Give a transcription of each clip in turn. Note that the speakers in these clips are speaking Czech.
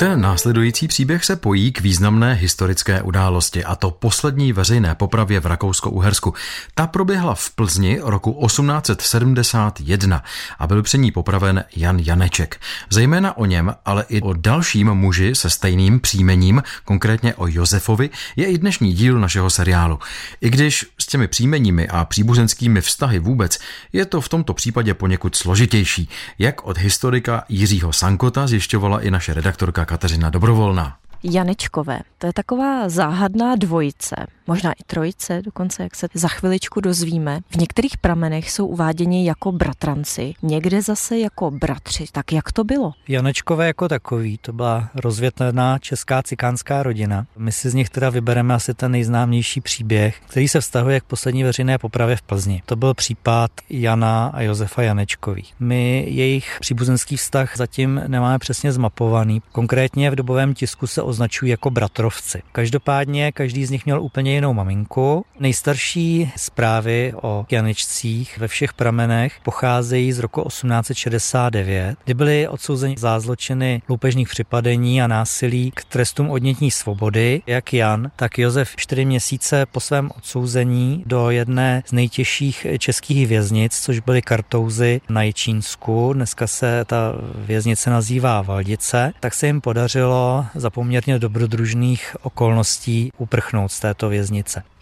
Ten následující příběh se pojí k významné historické události, a to poslední veřejné popravě v Rakousko-Uhersku. Ta proběhla v Plzni roku 1871 a byl při ní popraven Jan Janeček. Zejména o něm, ale i o dalším muži se stejným příjmením, konkrétně o Josefovi, je i dnešní díl našeho seriálu. I když s těmi příjmeními a příbuzenskými vztahy vůbec je to v tomto případě poněkud složitější, jak od historika Jiřího Sankota zjišťovala i naše redaktorka Kateřina Dobrovolná. Janečkové. To je taková záhadná dvojice, možná i trojice dokonce, jak se za chviličku dozvíme. V některých pramenech jsou uváděni jako bratranci, někde zase jako bratři. Tak jak to bylo? Janečkové jako takový, to byla rozvětvená česká cikánská rodina. My si z nich teda vybereme asi ten nejznámější příběh, který se vztahuje k poslední veřejné popravě v Plzni. To byl případ Jana a Josefa Janečkových. My jejich příbuzenský vztah zatím nemáme přesně zmapovaný. Konkrétně v dobovém tisku se označují jako bratrovci. Každopádně každý z nich měl úplně jinou maminku. Nejstarší zprávy o Janečcích ve všech pramenech pocházejí z roku 1869, kdy byli odsouzeni za zločiny loupežných připadení a násilí k trestům odnětní svobody, jak Jan, tak Josef čtyři měsíce po svém odsouzení do jedné z nejtěžších českých věznic, což byly Kartouzy na Ječínsku. Dneska se ta věznice nazývá Valdice, tak se jim podařilo za poměr poměrně dobrodružných okolností uprchnout z této věznice.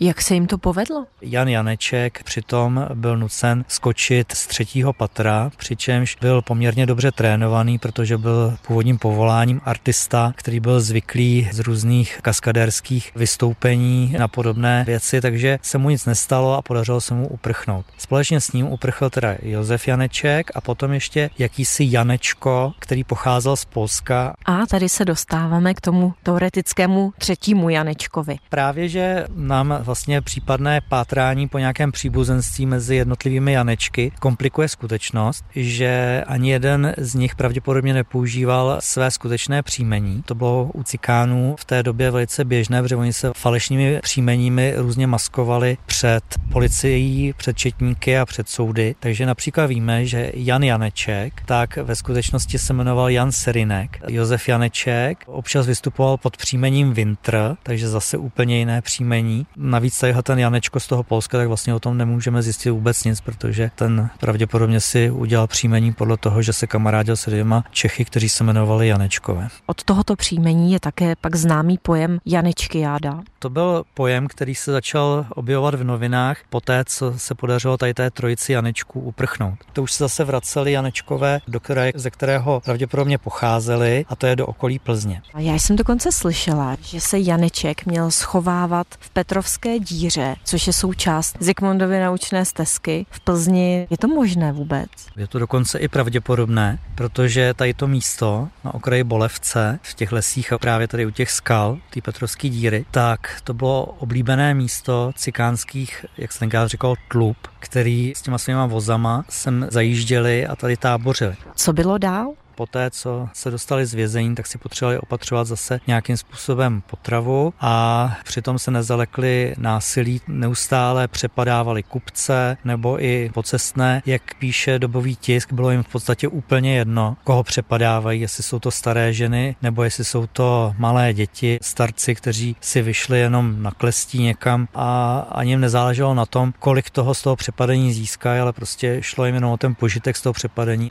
Jak se jim to povedlo? Jan Janeček přitom byl nucen skočit z třetího patra, přičemž byl poměrně dobře trénovaný, protože byl původním povoláním artista, který byl zvyklý z různých kaskadérských vystoupení na podobné věci, takže se mu nic nestalo a podařilo se mu uprchnout. Společně s ním uprchl teda Josef Janeček a potom ještě jakýsi Janečko, který pocházel z Polska. A tady se dostáváme k tomu teoretickému třetímu Janečkovi. Právě, že nám vlastně případné pátrání po nějakém příbuzenství mezi jednotlivými Janečky komplikuje skutečnost, že ani jeden z nich pravděpodobně nepoužíval své skutečné příjmení. To bylo u cikánů v té době velice běžné, protože oni se falešnými příjmeními různě maskovali před policií, před četníky a před soudy. Takže například víme, že Jan Janeček tak ve skutečnosti se jmenoval Jan Serinek. Josef Janeček občas vystupoval pod příjmením Winter, takže zase úplně jiné příjmení. Navíc tady ten Janečko z toho Polska, tak vlastně o tom nemůžeme zjistit vůbec nic, protože ten pravděpodobně si udělal příjmení podle toho, že se kamarádil s dvěma Čechy, kteří se jmenovali Janečkové. Od tohoto příjmení je také pak známý pojem Janečky jáda. To byl pojem, který se začal objevovat v novinách poté, co se podařilo tady té trojici Janečků uprchnout. To už se zase vraceli Janečkové, do které, ze kterého pravděpodobně pocházeli, a to je do okolí Plzně. A já jsem dokonce slyšela, že se Janeček měl schovávat v Petrovské díře, což je součást Zikmundovy naučné stezky v Plzni. Je to možné vůbec? Je to dokonce i pravděpodobné, protože tady to místo na okraji Bolevce, v těch lesích a právě tady u těch skal, ty Petrovské díry, tak to bylo oblíbené místo cikánských, jak se tenkrát říkal, tlub, který s těma svýma vozama sem zajížděli a tady tábořili. Co bylo dál? Poté, co se dostali z vězení, tak si potřebovali opatřovat zase nějakým způsobem potravu a přitom se nezalekli násilí, neustále přepadávali kupce nebo i pocestné. Jak píše dobový tisk, bylo jim v podstatě úplně jedno, koho přepadávají, jestli jsou to staré ženy nebo jestli jsou to malé děti, starci, kteří si vyšli jenom na klestí někam a ani jim nezáleželo na tom, kolik toho z toho přepadení získají, ale prostě šlo jim jenom o ten požitek z toho přepadení.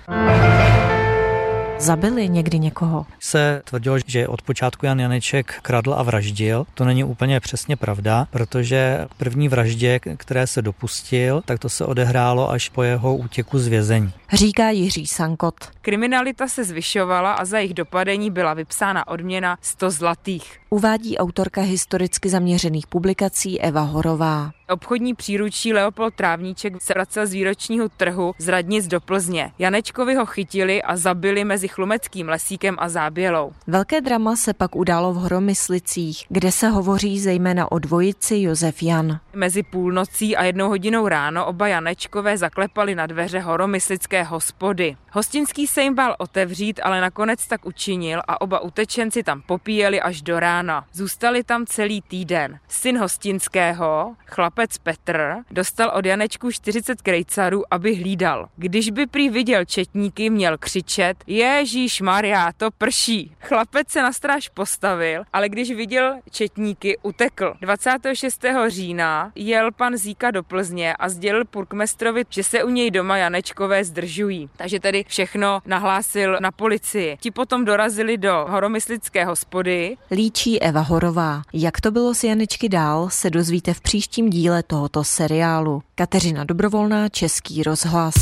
Zabili někdy někoho? Se tvrdilo, že od počátku Jan Janeček kradl a vraždil. To není úplně přesně pravda, protože první vraždě, které se dopustil, tak to se odehrálo až po jeho útěku z vězení. Říká Jiří Sankot. Kriminalita se zvyšovala a za jejich dopadení byla vypsána odměna 100 zlatých. Uvádí autorka historicky zaměřených publikací Eva Horová. Obchodní příručí Leopold Trávníček se vracel z výročního trhu z Radnic do Plzně. Janečkovi ho chytili a zabili mezi Chlumeckým lesíkem a Zábělou. Velké drama se pak událo v Horomyslicích, kde se hovoří zejména o dvojici Josef Jan. Mezi půlnocí a jednou hodinou ráno oba Janečkové zaklepali na dveře Horomyslické hospody. Hostinský se jim bál otevřít, ale nakonec tak učinil a oba utečenci tam popíjeli až do rána. Zůstali tam celý týden. Syn Hostinského, chlap chlapec Petr dostal od Janečku 40 krejcarů, aby hlídal. Když by prý viděl četníky, měl křičet Ježíš Maria, to prší. Chlapec se na stráž postavil, ale když viděl četníky, utekl. 26. října jel pan Zíka do Plzně a sdělil purkmestrovi, že se u něj doma Janečkové zdržují. Takže tedy všechno nahlásil na policii. Ti potom dorazili do horomyslické hospody. Líčí Eva Horová. Jak to bylo s Janečky dál, se dozvíte v příštím díle tohoto seriálu. Kateřina Dobrovolná, Český rozhlas.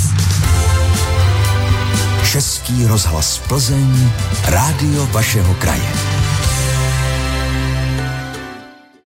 Český rozhlas Plzeň, rádio vašeho kraje.